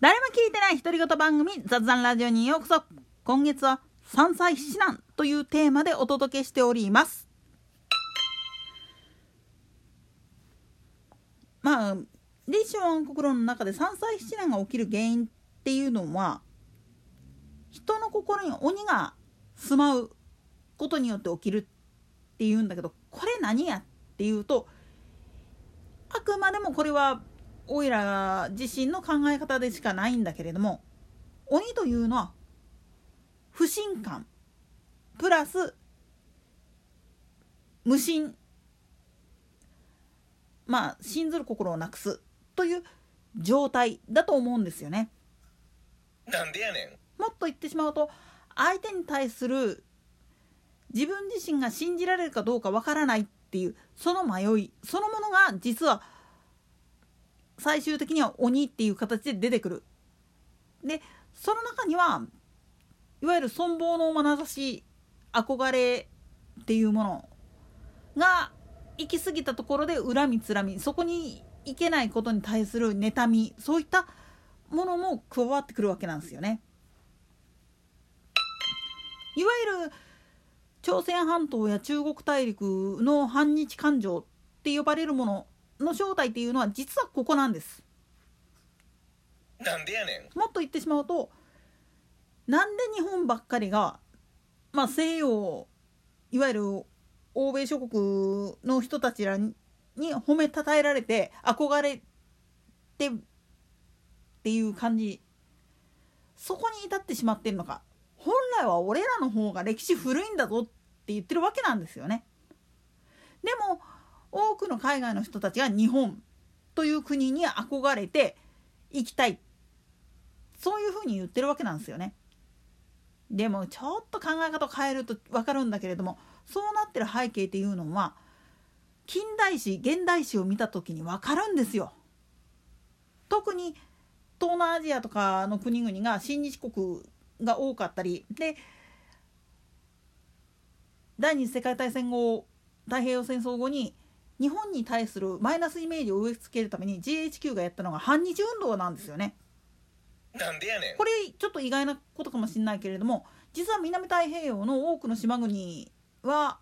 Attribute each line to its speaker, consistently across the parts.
Speaker 1: 誰も聞いてない独り言番組雑談ラジオにようこそ。今月は山菜七難というテーマでお届けしております。まあ立正暗黒論の中で山菜七難が起きる原因っていうのは人の心に鬼が住まうことによって起きるっていうんだけどこれ何やっていうとあくまでもこれはおいら自身の考え方でしかないんだけれども鬼というのは不信感プラス無心まあ信ずる心をなくすという状態だと思うんですよね。
Speaker 2: なんでやね
Speaker 1: んもっと言ってしまうと相手に対する自分自身が信じられるかどうかわからないっていうその迷いそのものが実は最終的には鬼っていう形で出てくる。でその中にはいわゆる存亡の眼差し憧れっていうものが行き過ぎたところで恨みつらみそこにいけないことに対する妬みそういったものも加わってくるわけなんですよね。いわゆる朝鮮半島や中国大陸の反日感情って呼ばれるものの正体っていうのは実はここなんです。
Speaker 2: なんでやね
Speaker 1: んもっと言ってしまうとなんで日本ばっかりが、まあ、西洋いわゆる欧米諸国の人たちらに褒めたたえられて憧れてっていう感じそこに至ってしまってるのか本来は俺らの方が歴史古いんだぞって言ってるわけなんですよね。でも多くの海外の人たちが日本という国に憧れて行きたいそういうふうに言ってるわけなんですよね。でもちょっと考え方を変えると分かるんだけれどもそうなってる背景っていうのは近代史現代史を見た時に分かるんですよ。特に東南アジアとかの国々が親日国が多かったりで第二次世界大戦後太平洋戦争後に日本に対するマイナスイメージを植え付けるために GHQ がやったのが反日運動なんですよね。
Speaker 2: なんでやねん
Speaker 1: これちょっと意外なことかもしれないけれども実は南太平洋の多くの島国は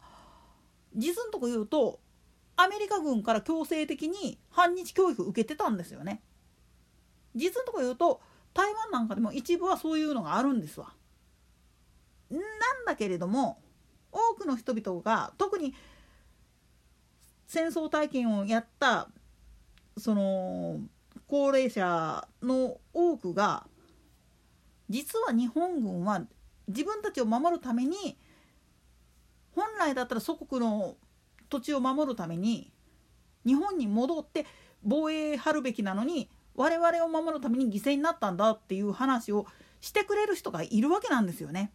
Speaker 1: 実のとこ言うとアメリカ軍から強制的に反日教育受けてたんですよね。実のとこ言うと台湾なんかでも一部はそういうのがあるんですわ。なんだけれども多くの人々が特に戦争体験をやったその高齢者の多くが実は日本軍は自分たちを守るために本来だったら祖国の土地を守るために日本に戻って防衛張るべきなのに我々を守るために犠牲になったんだっていう話をしてくれる人がいるわけなんですよね。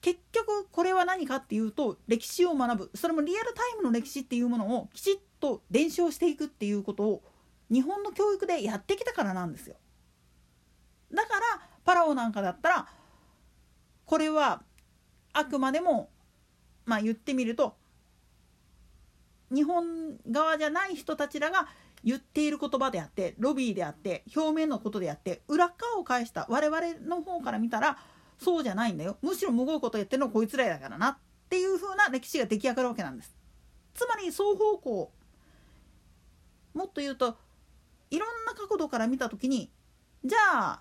Speaker 1: 結局これは何かっていうと歴史を学ぶそれもリアルタイムの歴史っていうものをきちっと伝承していくっていうことを日本の教育でやってきたからなんですよ。だからパラオなんかだったらこれはあくまでもまあ言ってみると日本側じゃない人たちらが言っている言葉であってロビーであって表面のことであって裏側を返した我々の方から見たらそうじゃないんだよむしろむごいことやってるのはこいつらだからなっていう風な歴史が出来上がるわけなんです。つまり双方向もっと言うといろんな角度から見た時にじゃあ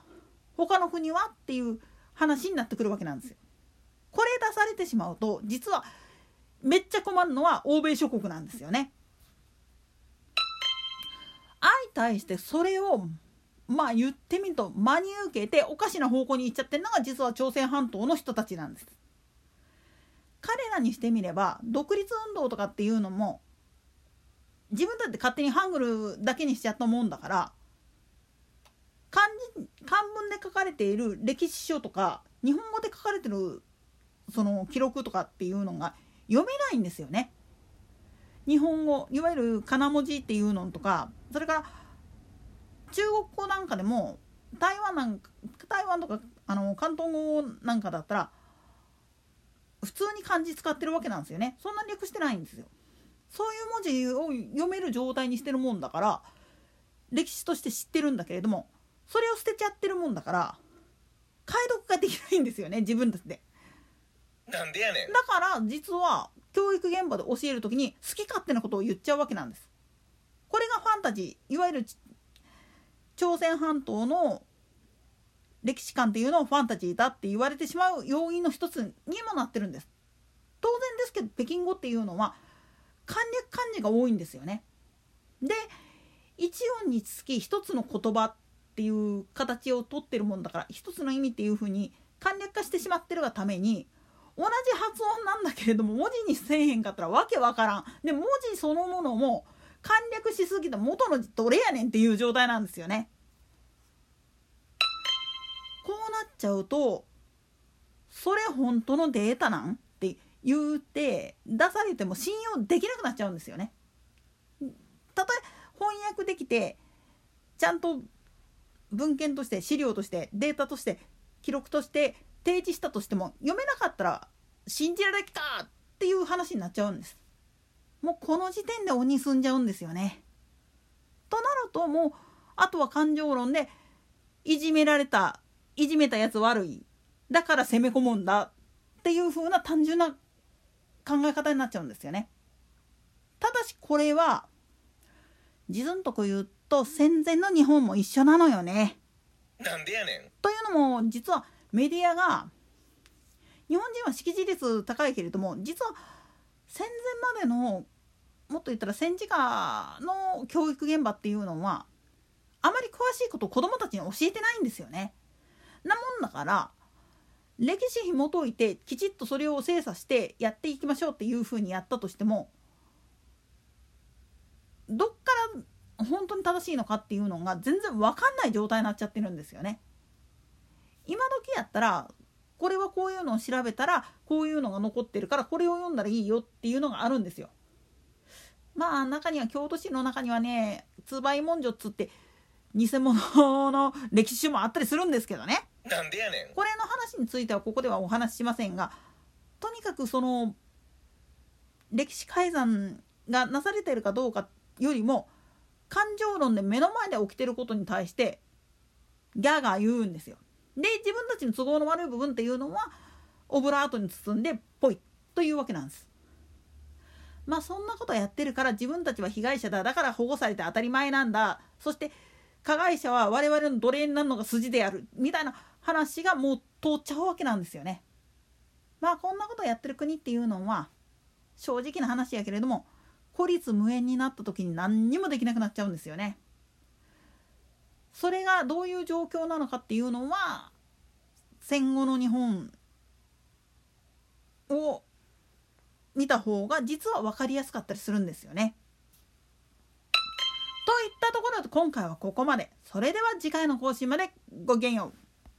Speaker 1: 他の国はっていう話になってくるわけなんですよ。これ出されてしまうと実はめっちゃ困るのは欧米諸国なんですよね。相対してそれをまあ言ってみると真に受けておかしな方向に行っちゃってるのが実は朝鮮半島の人たちなんです。彼らにしてみれば独立運動とかっていうのも自分だって勝手にハングルだけにしちゃったもんだから漢字漢文で書かれている歴史書とか日本語で書かれてるその記録とかっていうのが読めないんですよね。日本語いわゆる仮名文字っていうのとかそれから中国語なんかでも台湾なんか台湾とかあの広東語なんかだったら普通に漢字使ってるわけなんですよねそんなに略してないんですよそういう文字を読める状態にしてるもんだから歴史として知ってるんだけれどもそれを捨てちゃってるもんだから解読ができないんですよね自分たちで。
Speaker 2: なんでやねん
Speaker 1: だから実は教育現場で教える時に好き勝手なことを言っちゃうわけなんです。これがファンタジーいわゆる朝鮮半島の歴史観っていうのをファンタジーだって言われてしまう要因の一つにもなってるんです。当然ですけど北京語っていうのは簡略漢字が多いんですよね。で一音につき一つの言葉っていう形をとってるもんだから一つの意味っていうふうに簡略化してしまってるがために同じ発音なんだけれども文字にせえへんかったらわけわからんで文字そのものも簡略しすぎた元のどれやねんっていう状態なんですよね。こうなっちゃうとそれ本当のデータなん？って言うて出されても信用できなくなっちゃうんですよね。たとえ翻訳できてちゃんと文献として資料としてデータとして記録として提示したとしても読めなかったら信じられっかっていう話になっちゃうんです。もうこの時点で鬼すんじゃうんですよね。となるともうあとは感情論でいじめられたいじめたやつ悪いだから攻め込むんだっていう風な単純な考え方になっちゃうんですよね。ただしこれは自分とこ言うと戦前の日本も一緒なのよね。
Speaker 2: なんでやねん
Speaker 1: というのも実はメディアが日本人は識字率高いけれども実は戦前までのもっと言ったら戦時下の教育現場っていうのはあまり詳しいことを子どもたちに教えてないんですよね。なもんだから歴史紐解いてきちっとそれを精査してやっていきましょうっていうふうにやったとしてもどっから本当に正しいのかっていうのが全然分かんない状態になっちゃってるんですよね。今時やったらこれはこういうのを調べたらこういうのが残ってるからこれを読んだらいいよっていうのがあるんですよ。まあ中には京都市の中にはね通売文書っつって偽物の歴史書もあったりするんですけどね
Speaker 2: なんでやねん
Speaker 1: これの話についてはここではお話ししませんがとにかくその歴史改ざんがなされているかどうかよりも感情論で目の前で起きてることに対してギャーガー言うんですよ。で自分たちの都合の悪い部分っていうのはオブラートに包んでポイというわけなんです。まあそんなことやってるから自分たちは被害者だだから保護されて当たり前なんだそして加害者は我々の奴隷になるのが筋であるみたいな話がもう通っちゃうわけなんですよね。まあこんなことやってる国っていうのは正直な話やけれども孤立無縁になった時に何にもできなくなっちゃうんですよね。それがどういう状況なのかっていうのは戦後の日本を見た方が実は分かりやすかったりするんですよね。といったところで今回はここまで。それでは次回の更新までごきげんよう。